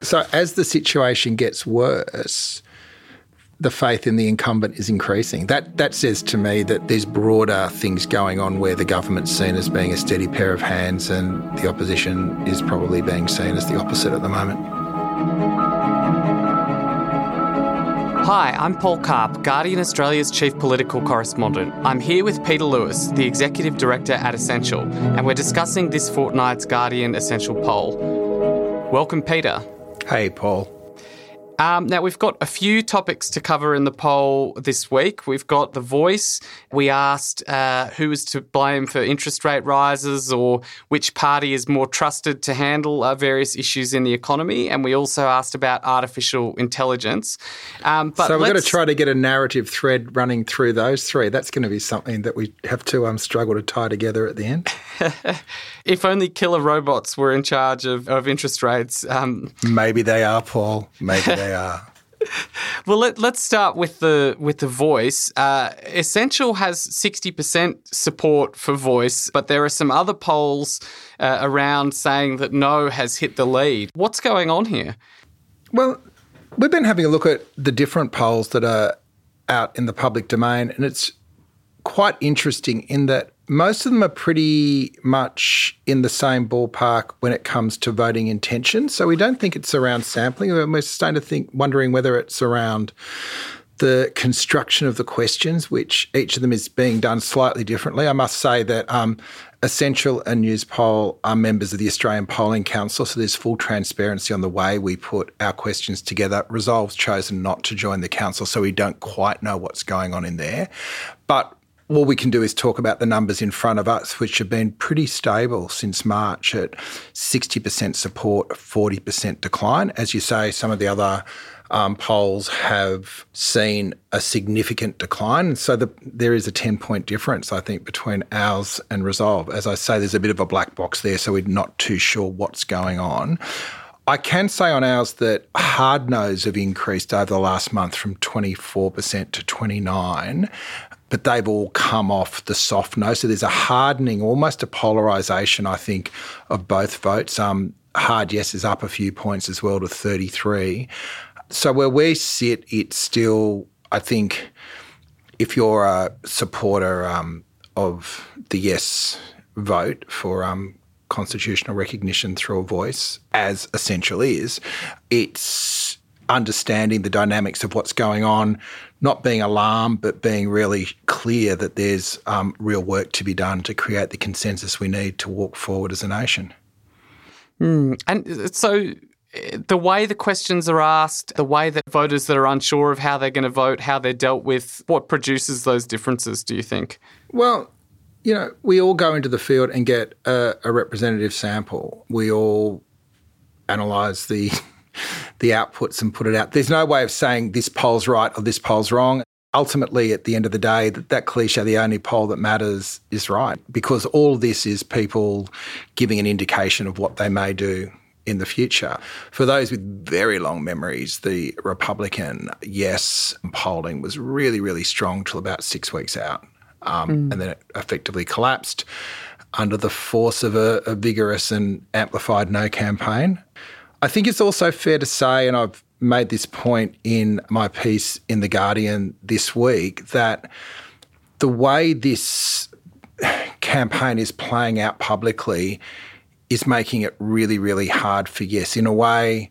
So, as the situation gets worse, the faith in the incumbent is increasing. That that says to me that there's broader things going on where the government's seen as being a steady pair of hands and the opposition is probably being seen as the opposite at the moment. Hi, I'm Paul Karp, Guardian Australia's chief political correspondent. I'm here with Peter Lewis, the executive director at Essential, and we're discussing this fortnight's Guardian Essential poll. Welcome, Peter. Hey, Paul. Um, now, we've got a few topics to cover in the poll this week. We've got The Voice. We asked uh, who is to blame for interest rate rises or which party is more trusted to handle uh, various issues in the economy. And we also asked about artificial intelligence. Um, but so we're going to try to get a narrative thread running through those three. That's going to be something that we have to um, struggle to tie together at the end. if only killer robots were in charge of, of interest rates. Um, Maybe they are, Paul. Maybe they are. well, let, us start with the with the voice. Uh, Essential has sixty percent support for voice, but there are some other polls uh, around saying that no has hit the lead. What's going on here? Well, we've been having a look at the different polls that are out in the public domain, and it's quite interesting in that most of them are pretty much in the same ballpark when it comes to voting intention. So we don't think it's around sampling. We're starting to think, wondering whether it's around the construction of the questions, which each of them is being done slightly differently. I must say that um, Essential and Newspoll are members of the Australian Polling Council, so there's full transparency on the way we put our questions together. Resolve's chosen not to join the council, so we don't quite know what's going on in there. But all we can do is talk about the numbers in front of us, which have been pretty stable since March at 60% support, 40% decline. As you say, some of the other um, polls have seen a significant decline. So the, there is a 10 point difference, I think, between ours and Resolve. As I say, there's a bit of a black box there, so we're not too sure what's going on. I can say on ours that hard no's have increased over the last month from 24% to 29 but they've all come off the soft no. So there's a hardening, almost a polarisation, I think, of both votes. Um, hard yes is up a few points as well to 33. So where we sit, it's still, I think, if you're a supporter um, of the yes vote for um, constitutional recognition through a voice, as essential is, it's understanding the dynamics of what's going on, not being alarmed, but being really clear that there's um, real work to be done to create the consensus we need to walk forward as a nation. Mm. And so the way the questions are asked, the way that voters that are unsure of how they're going to vote, how they're dealt with, what produces those differences, do you think? Well, you know, we all go into the field and get a, a representative sample. We all analyse the the outputs and put it out. There's no way of saying this poll's right or this poll's wrong. Ultimately, at the end of the day, that, that cliche, the only poll that matters is right, because all of this is people giving an indication of what they may do in the future. For those with very long memories, the Republican yes polling was really, really strong till about six weeks out. Um, mm. And then it effectively collapsed under the force of a, a vigorous and amplified no campaign. I think it's also fair to say, and I've made this point in my piece in The Guardian this week, that the way this campaign is playing out publicly is making it really, really hard for Yes. In a way,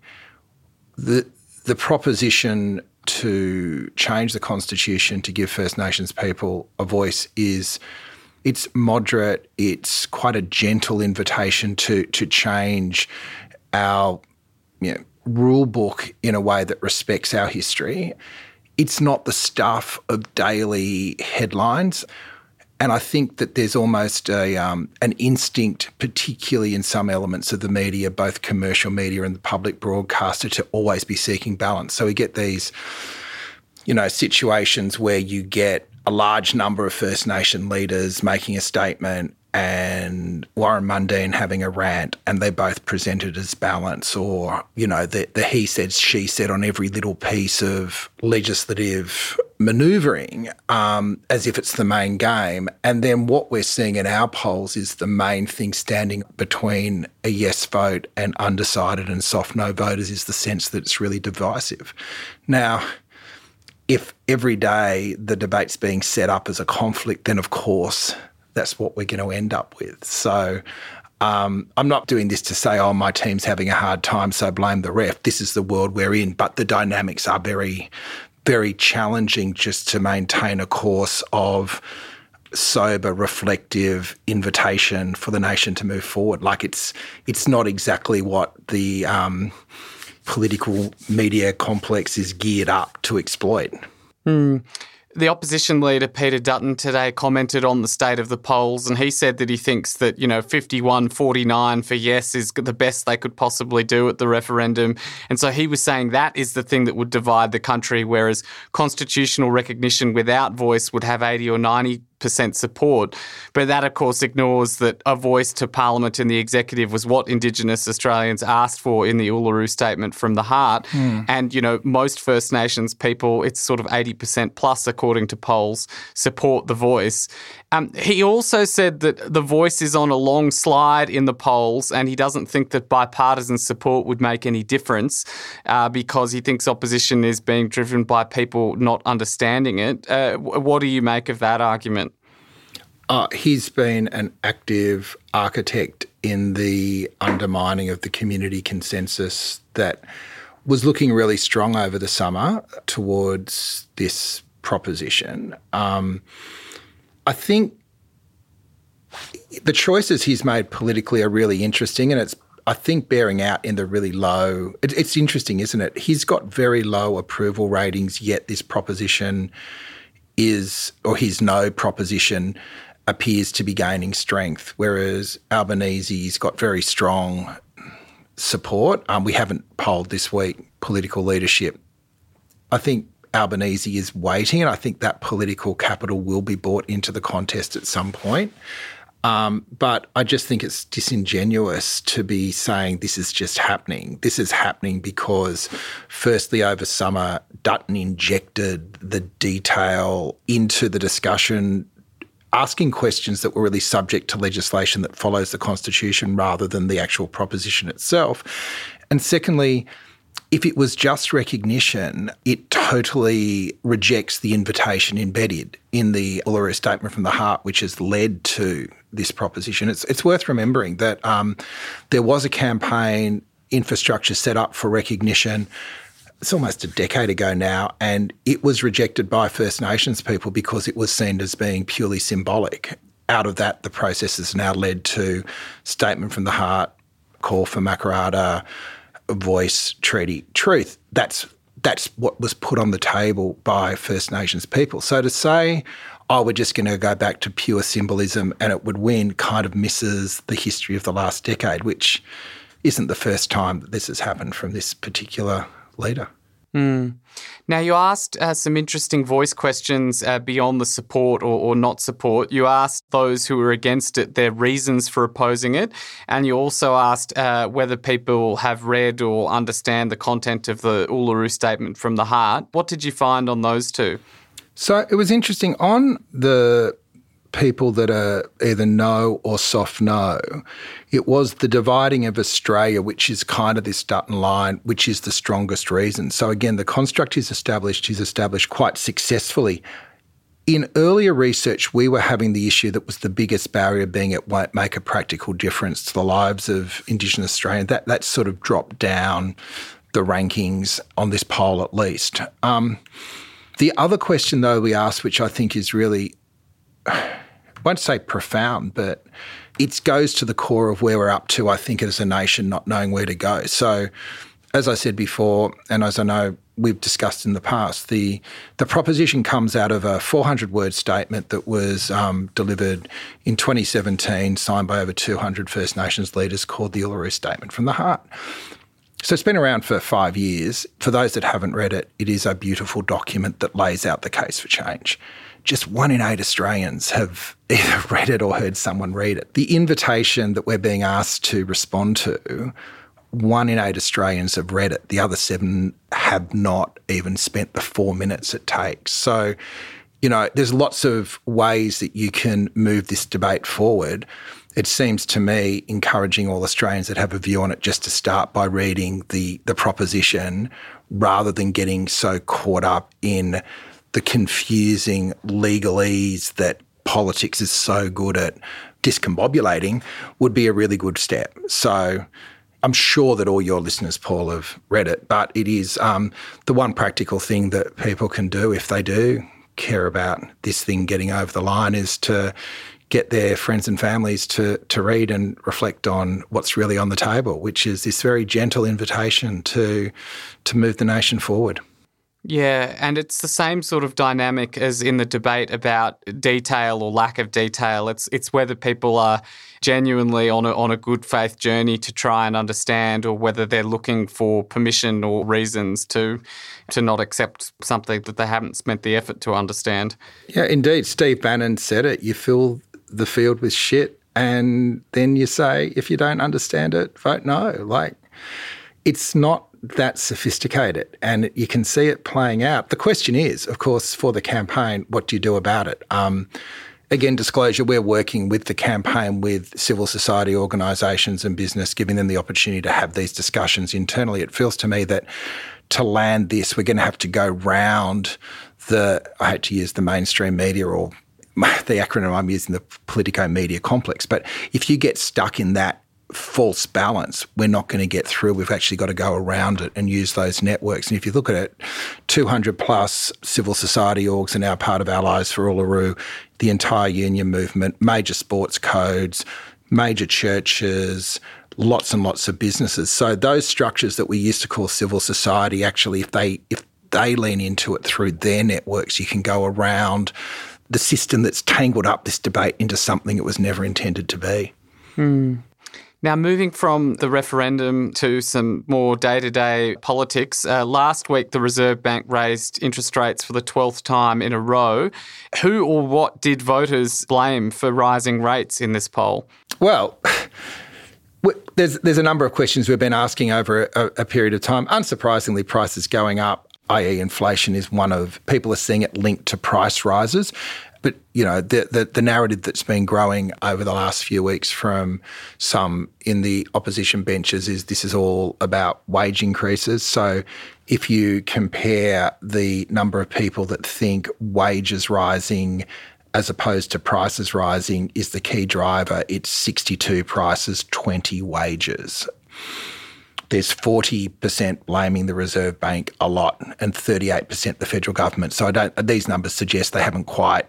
the the proposition to change the constitution to give First Nations people a voice is it's moderate. It's quite a gentle invitation to to change our you know, rule book in a way that respects our history. It's not the stuff of daily headlines. And I think that there's almost a um, an instinct, particularly in some elements of the media, both commercial media and the public broadcaster, to always be seeking balance. So we get these, you know, situations where you get a large number of First Nation leaders making a statement and Warren Mundine having a rant, and they're both presented as balance, or you know, the, the he said, she said on every little piece of legislative manoeuvring, um, as if it's the main game. And then what we're seeing in our polls is the main thing standing between a yes vote and undecided and soft no voters is the sense that it's really divisive. Now, if every day the debate's being set up as a conflict, then of course that's what we're going to end up with. So um, I'm not doing this to say, oh, my team's having a hard time, so blame the ref. This is the world we're in. But the dynamics are very, very challenging just to maintain a course of sober, reflective invitation for the nation to move forward. Like it's it's not exactly what the um, political media complex is geared up to exploit. Mm. The opposition leader, Peter Dutton, today commented on the state of the polls, and he said that he thinks that, you know, 51 49 for yes is the best they could possibly do at the referendum. And so he was saying that is the thing that would divide the country, whereas constitutional recognition without voice would have 80 or 90 percent support. But that, of course, ignores that a voice to Parliament and the executive was what Indigenous Australians asked for in the Uluru Statement from the Heart. Mm. And, you know, most First Nations people, it's sort of 80% plus, according to polls, support the voice. Um, he also said that the voice is on a long slide in the polls and he doesn't think that bipartisan support would make any difference uh, because he thinks opposition is being driven by people not understanding it. Uh, what do you make of that argument? Uh, he's been an active architect in the undermining of the community consensus that was looking really strong over the summer towards this proposition. Um, I think the choices he's made politically are really interesting, and it's I think bearing out in the really low. It, it's interesting, isn't it? He's got very low approval ratings, yet this proposition is, or his no proposition appears to be gaining strength, whereas Albanese's got very strong support. Um, we haven't polled this week political leadership. I think Albanese is waiting, and I think that political capital will be brought into the contest at some point. Um, but I just think it's disingenuous to be saying this is just happening. This is happening because, firstly, over summer, Dutton injected the detail into the discussion asking questions that were really subject to legislation that follows the Constitution rather than the actual proposition itself. And secondly, if it was just recognition, it totally rejects the invitation embedded in the Uluru Statement from the Heart, which has led to this proposition. It's, it's worth remembering that um, there was a campaign infrastructure set up for recognition it's almost a decade ago now, and it was rejected by First Nations people because it was seen as being purely symbolic. Out of that, the process has now led to statement from the heart, call for Makarrata, voice, treaty, truth. That's that's what was put on the table by First Nations people. So to say, oh, we're just going to go back to pure symbolism and it would win kind of misses the history of the last decade, which isn't the first time that this has happened from this particular leader. Mm. Now, you asked uh, some interesting voice questions uh, beyond the support or, or, not support. You asked those who were against it their reasons for opposing it. And you also asked uh, whether people have read or understand the content of the Uluru Statement from the Heart. What did you find on those two? So it was interesting. On the people that are either no or soft no. It was the dividing of Australia, which is kind of this Dutton line, which is the strongest reason. So again, the construct is established, is established quite successfully. In earlier research, we were having the issue that was the biggest barrier being it won't make a practical difference to the lives of Indigenous Australians. That that sort of dropped down the rankings on this poll at least. Um, the other question, though, we asked, which I think is really, won't say profound, but it goes to the core of where we're up to, I think, as a nation, not knowing where to go. So, as I said before, and as I know we've discussed in the past, the the proposition comes out of a 400 word statement that was um, delivered in 2017, signed by over 200 First Nations leaders, called the Uluru Statement from the Heart. So it's been around for five years. For those that haven't read it, it is a beautiful document that lays out the case for change. Just one in eight Australians have either read it or heard someone read it. The invitation that we're being asked to respond to, one in eight Australians have read it. The other seven have not even spent the four minutes it takes. So, you know, there's lots of ways that you can move this debate forward it seems to me encouraging all Australians that have a view on it just to start by reading the the proposition rather than getting so caught up in the confusing legalese that politics is so good at discombobulating would be a really good step. So I'm sure that all your listeners, Paul, have read it, but it is um, the one practical thing that people can do if they do care about this thing getting over the line is to get their friends and families to to read and reflect on what's really on the table, which is this very gentle invitation to to move the nation forward. Yeah, and it's the same sort of dynamic as in the debate about detail or lack of detail. It's it's whether people are genuinely on a on a good faith journey to try and understand, or whether they're looking for permission or reasons to to not accept something that they haven't spent the effort to understand. Yeah, indeed. Steve Bannon said it. You fill the field with shit, and then you say, if you don't understand it, vote no. Like, it's not that sophisticated, and you can see it playing out. The question is, of course, for the campaign, what do you do about it? Um, again, disclosure, we're working with the campaign with civil society organisations and business, giving them the opportunity to have these discussions internally. It feels to me that to land this, we're going to have to go round the, I hate to use the mainstream media or the acronym I'm using, the Politico Media Complex. But if you get stuck in that false balance, we're not going to get through. We've actually got to go around it and use those networks. And if you look at it, 200 plus civil society orgs are now part of Allies for Uluru, the entire union movement, major sports codes, major churches, lots and lots of businesses. So those structures that we used to call civil society, actually, if they if they lean into it through their networks, you can go around the system that's tangled up this debate into something it was never intended to be. Hmm. Now, moving from the referendum to some more day to day politics, uh, last week the Reserve Bank raised interest rates for the 12th time in a row. Who or what did voters blame for rising rates in this poll? Well, there's, there's a number of questions we've been asking over a, a period of time. Unsurprisingly, prices going up i.e., inflation is one of people are seeing it linked to price rises. But you know the, the, the narrative that's been growing over the last few weeks from some in the opposition benches is this is all about wage increases. So if you compare the number of people that think wages rising as opposed to prices rising is the key driver, it's 62 prices, 20 wages there's 40% blaming the Reserve Bank a lot and 38% the federal government. So I don't, these numbers suggest they haven't quite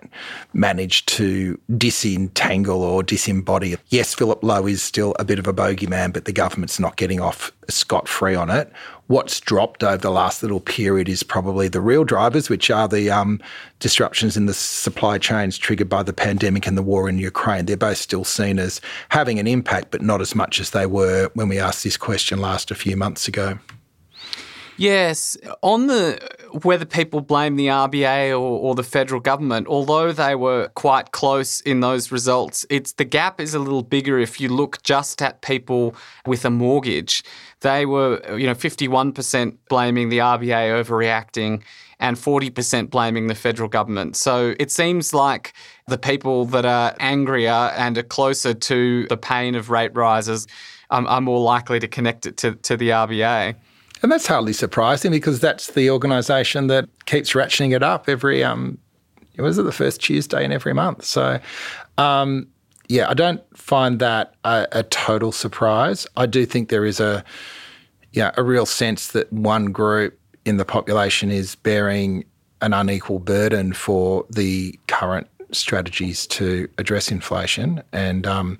managed to disentangle or disembody. Yes, Philip Lowe is still a bit of a bogeyman, but the government's not getting off scot free on it. What's dropped over the last little period is probably the real drivers, which are the um, disruptions in the supply chains triggered by the pandemic and the war in Ukraine. They're both still seen as having an impact, but not as much as they were when we asked this question last a few months ago. Yes, on the whether people blame the RBA or, or, the federal government, although they were quite close in those results, it's the gap is a little bigger if you look just at people with a mortgage. They were, you know, 51% blaming the RBA overreacting and 40% blaming the federal government. So it seems like the people that are angrier and are closer to the pain of rate rises um, are more likely to connect it to, to the RBA. And that's hardly surprising because that's the organisation that keeps ratcheting it up every, um, was it the first Tuesday in every month? So, um, yeah, I don't find that a, a, total surprise. I do think there is a, yeah, a real sense that one group in the population is bearing an unequal burden for the current strategies to address inflation. And um,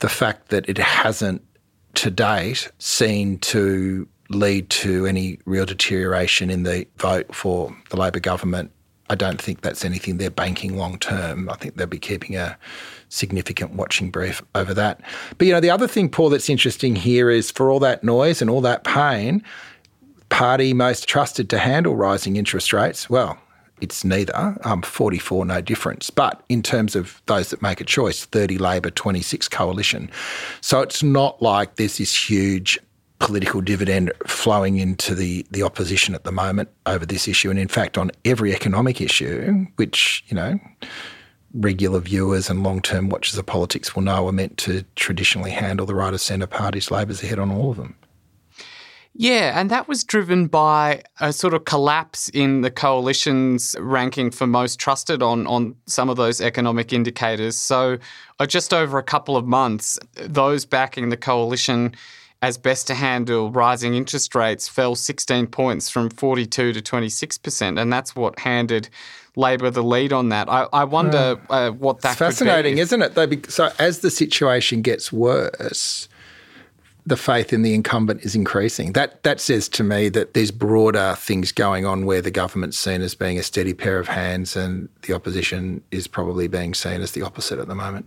the fact that it hasn't to date seen to lead to any real deterioration in the vote for the Labor government, I don't think that's anything they're banking long term. I think they'll be keeping a significant watching brief over that. But you know, the other thing, Paul, that's interesting here is for all that noise and all that pain, party most trusted to handle rising interest rates, well, it's neither. Um, 44, no difference. But in terms of those that make a choice, 30 Labor, 26 Coalition. So it's not like there's this huge political dividend flowing into the, the opposition at the moment over this issue. And in fact, on every economic issue, which, you know, regular viewers and long term watchers of politics will know are meant to traditionally handle the right of centre parties, Labor's ahead on all of them. Yeah, and that was driven by a sort of collapse in the coalition's ranking for most trusted on, on some of those economic indicators. So, uh, just over a couple of months, those backing the coalition as best to handle rising interest rates fell 16 points from 42 to 26%. And that's what handed Labor the lead on that. I, I wonder uh, what that it's fascinating, isn't it? Though, so as the situation gets worse, the faith in the incumbent is increasing. That that says to me that there's broader things going on where the government's seen as being a steady pair of hands, and the opposition is probably being seen as the opposite at the moment.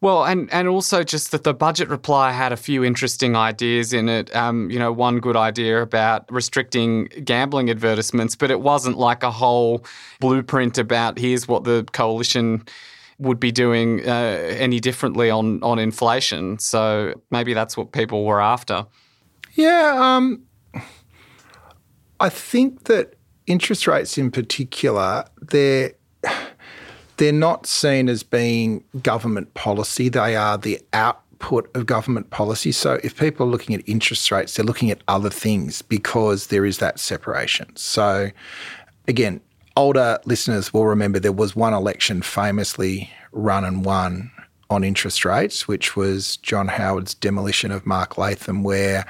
Well, and, and also just that the budget reply had a few interesting ideas in it. Um, you know, one good idea about restricting gambling advertisements, but it wasn't like a whole blueprint about here's what the coalition would be doing uh, any differently on on inflation. So maybe that's what people were after. Yeah, um, I think that interest rates in particular, they're they're not seen as being government policy. They are the output of government policy. So if people are looking at interest rates, they're looking at other things because there is that separation. So again, older listeners will remember there was one election famously run and won on interest rates, which was John Howard's demolition of Mark Latham, where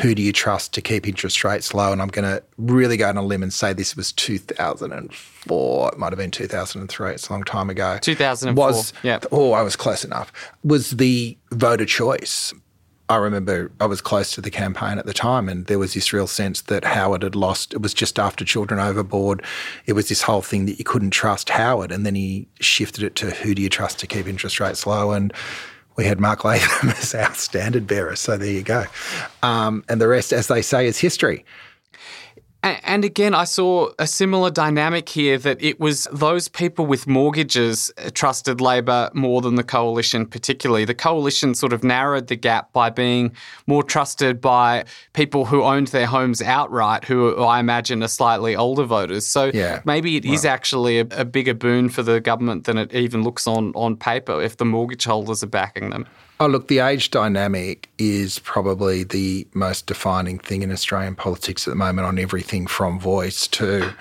who do you trust to keep interest rates low? And I'm going to really go on a limb and say this was 2004. It might have been 2003. It's a long time ago. 2004. Was, yeah. Oh, I was close enough. Was the voter choice. I remember I was close to the campaign at the time, and there was this real sense that Howard had lost. It was just after Children Overboard. It was this whole thing that you couldn't trust Howard, and then he shifted it to who do you trust to keep interest rates low? And we had Mark Latham as our standard bearer. So there you go. Um, and the rest, as they say, is history. And again, I saw a similar dynamic here that it was those people with mortgages uh, trusted Labor more than the coalition, particularly. The coalition sort of narrowed the gap by being more trusted by people who owned their homes outright, who I imagine are slightly older voters. So yeah, maybe it is actually a, a bigger boon for the government than it even looks on, on paper if the mortgage holders are backing them. Oh, look, the age dynamic is probably the most defining thing in Australian politics at the moment on everything from voice to,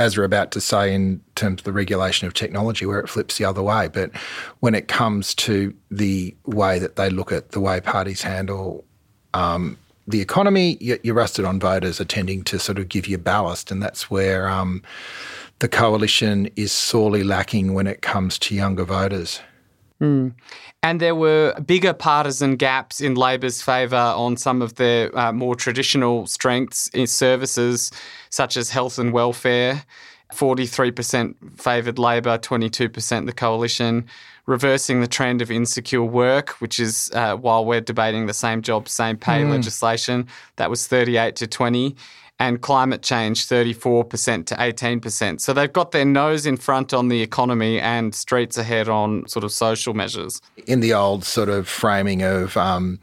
as we're about to say, in terms of the regulation of technology, where it flips the other way. But when it comes to the way that they look at the way parties handle um, the economy, you're rusted on voters are tending to sort of give you ballast. And that's where um, the coalition is sorely lacking when it comes to younger voters. Mm. And there were bigger partisan gaps in Labor's favour on some of their uh, more traditional strengths in services, such as health and welfare. 43% favoured Labor, 22% the coalition, reversing the trend of insecure work, which is uh, while we're debating the same job, same pay mm. legislation, that was 38 to 20 and climate change 34% to 18%. So they've got their nose in front on the economy and streets ahead on sort of social measures. In the old sort of framing of, um,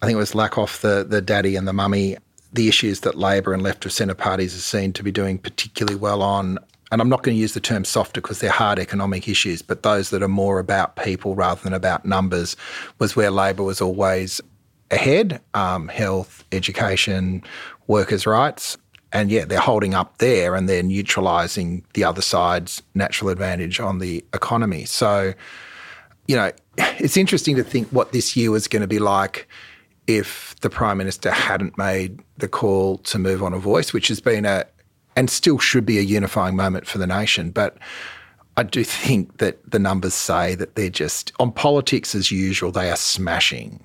I think it was Lakoff, the, the daddy and the mummy, the issues that Labor and left of centre parties are seen to be doing particularly well on. And I'm not going to use the term softer because they're hard economic issues, but those that are more about people rather than about numbers was where Labor was always ahead um, health, education, workers' rights. And yeah, they're holding up there and they're neutralising the other side's natural advantage on the economy. So, you know, it's interesting to think what this year was going to be like if the Prime Minister hadn't made the call to move on a voice, which has been a, and still should be a unifying moment for the nation. But I do think that the numbers say that they're just, on politics as usual, they are smashing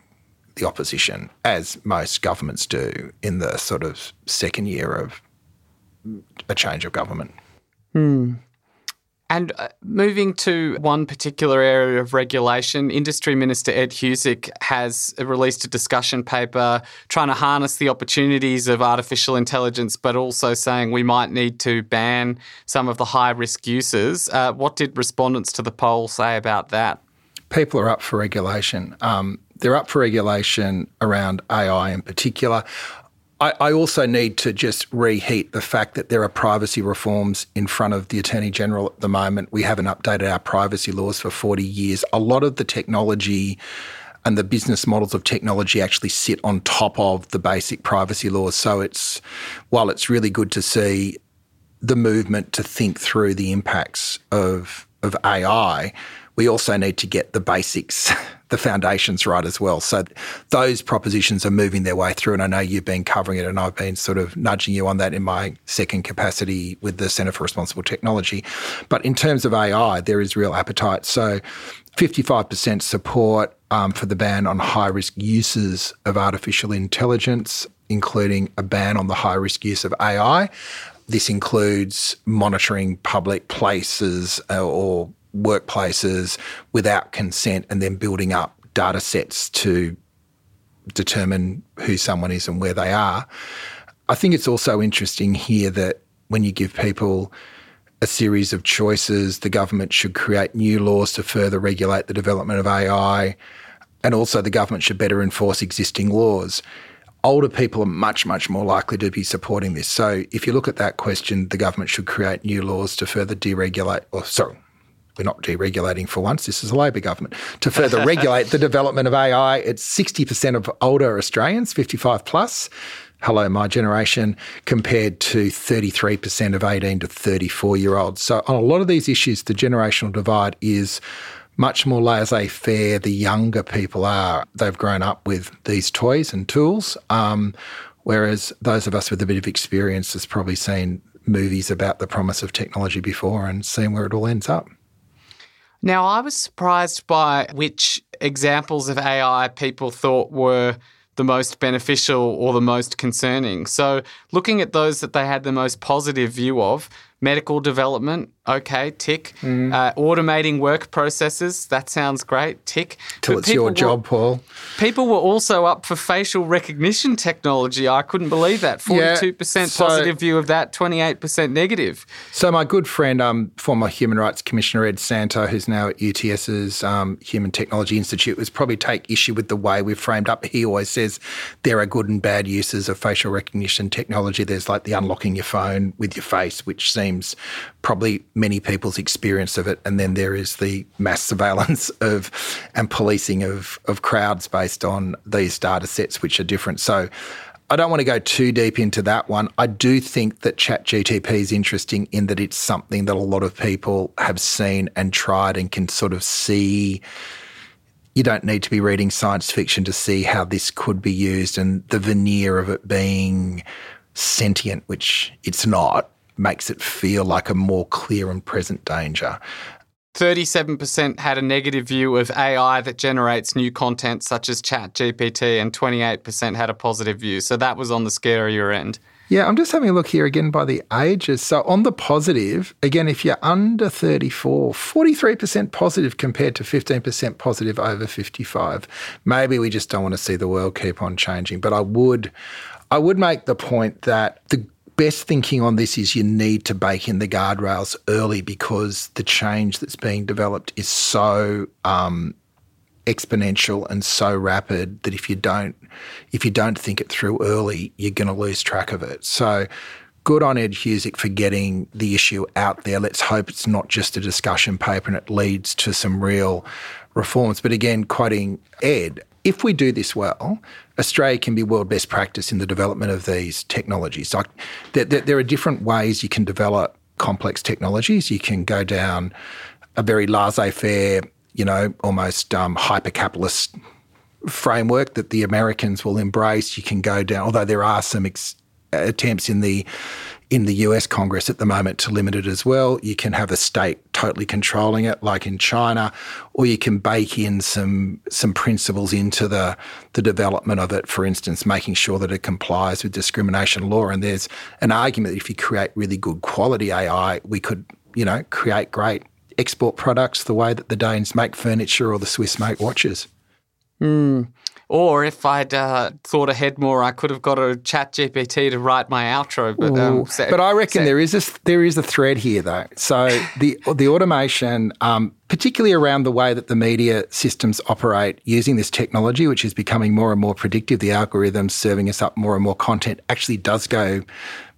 the opposition, as most governments do in the sort of second year of a change of government. Hmm. And uh, moving to one particular area of regulation, Industry Minister Ed Husic has released a discussion paper trying to harness the opportunities of artificial intelligence, but also saying we might need to ban some of the high risk uses. Uh, what did respondents to the poll say about that? People are up for regulation. Um, they're up for regulation around AI in particular. I, I, also need to just reheat the fact that there are privacy reforms in front of the Attorney General at the moment. We haven't updated our privacy laws for 40 years. A lot of the technology and the business models of technology actually sit on top of the basic privacy laws. So it's while it's really good to see the movement to think through the impacts of of AI, we also need to get the basics, the foundations right as well. So those propositions are moving their way through. And I know you've been covering it, and I've been sort of nudging you on that in my second capacity with the Centre for Responsible Technology. But in terms of AI, there is real appetite. So 55% support um, for the ban on high risk uses of artificial intelligence, including a ban on the high risk use of AI. This includes monitoring public places uh, or workplaces without consent and then building up data sets to determine who someone is and where they are. I think it's also interesting here that when you give people a series of choices, the government should create new laws to further regulate the development of AI, and also the government should better enforce existing laws. Older people are much, much more likely to be supporting this. So if you look at that question, the government should create new laws to further deregulate, or sorry, we're not deregulating for once. This is a Labor government to further regulate the development of AI. It's 60% of older Australians, 55 plus. Hello, my generation, compared to 33% of 18 to 34 year olds. So, on a lot of these issues, the generational divide is much more laissez faire the younger people are. They've grown up with these toys and tools, um, whereas those of us with a bit of experience has probably seen movies about the promise of technology before and seen where it all ends up. Now, I was surprised by which examples of AI people thought were the most beneficial or the most concerning. So, looking at those that they had the most positive view of, medical development, okay, tick. Mm. Uh, automating work processes, that sounds great, tick. Till but it's your job, were, Paul. People were also up for facial recognition technology. I couldn't believe that. 42% yeah, so, positive view of that, 28% negative. So, my good friend, um, former Human Rights Commissioner Ed Santow, who's now at UTS's um, Human Technology Institute, was probably take issue with the way we've framed up. He always says there are good and bad uses of facial recognition technology. There's like the unlocking your phone with your face, which seems probably many people's experience of it. And then there is the mass surveillance of and policing of, of crowds based on these data sets, which are different. So I don't want to go too deep into that one. I do think that ChatGTP is interesting in that it's something that a lot of people have seen and tried and can sort of see. You don't need to be reading science fiction to see how this could be used and the veneer of it being sentient, which it's not makes it feel like a more clear and present danger. 37% had a negative view of AI that generates new content such as ChatGPT, and 28% had a positive view. So that was on the scarier end. Yeah, I'm just having a look here again by the ages. So on the positive, again, if you're under 34, 43% positive compared to 15% positive over 55. Maybe we just don't want to see the world keep on changing. But I would I would make the point that the best thinking on this is you need to bake in the guardrails early because the change that's being developed is so um, exponential and so rapid that if you don't if you don't think it through early, you're going to lose track of it. So good on Ed Husic for getting the issue out there. Let's hope it's not just a discussion paper and it leads to some real reforms. But again, quoting Ed, if we do this well, Australia can be world best practice in the development of these technologies. Like there, there, are different ways you can develop complex technologies. You can go down a very laissez-faire, you know, almost um, hyper-capitalist framework that the Americans will embrace. You can go down, although there are some ex- attempts in the in the US Congress at the moment to limit it as well. You can have a state totally controlling it, like in China, or you can bake in some some principles into the the development of it. For instance, making sure that it complies with discrimination law. And there's an argument that if you create really good quality AI, we could you know create great export products the way that the Danes make furniture or the Swiss make watches. Mm. Or if I'd uh, thought ahead more, I could have got a chat GPT to write my outro. But um, so, but I reckon so, there is a there is a thread here though. So the the automation, um, particularly around the way that the media systems operate using this technology, which is becoming more and more predictive, the algorithms serving us up more and more content, actually does go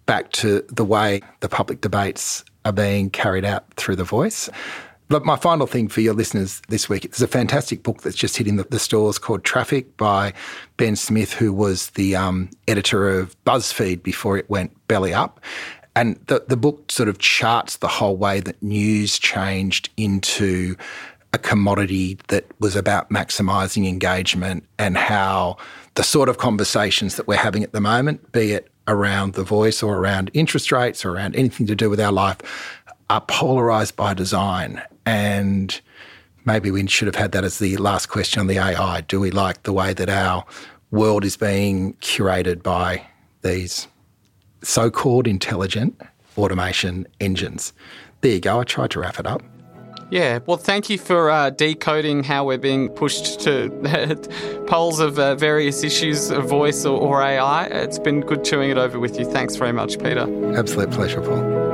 back to the way the public debates are being carried out through the voice. But my final thing for your listeners this week is a fantastic book that's just hitting the, the stores called Traffic by Ben Smith, who was the um, editor of BuzzFeed before it went belly up. And the, the book sort of charts the whole way that news changed into a commodity that was about maximising engagement and how the sort of conversations that we're having at the moment, be it around the voice or around interest rates or around anything to do with our life, are polarised by design. And maybe we should have had that as the last question on the AI. Do we like the way that our world is being curated by these so called intelligent automation engines? There you go. I tried to wrap it up. Yeah, well, thank you for uh, decoding how we're being pushed to the poles of uh, various issues of voice or, or AI. It's been good chewing it over with you. Thanks very much, Peter. Absolute pleasure, Paul.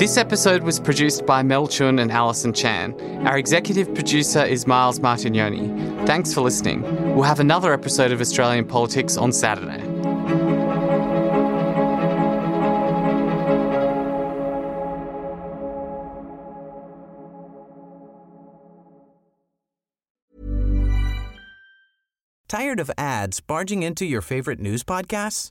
This episode was produced by Mel Chun and Alison Chan. Our executive producer is Miles Martignoni. Thanks for listening. We'll have another episode of Australian Politics on Saturday. Tired of ads barging into your favorite news podcasts?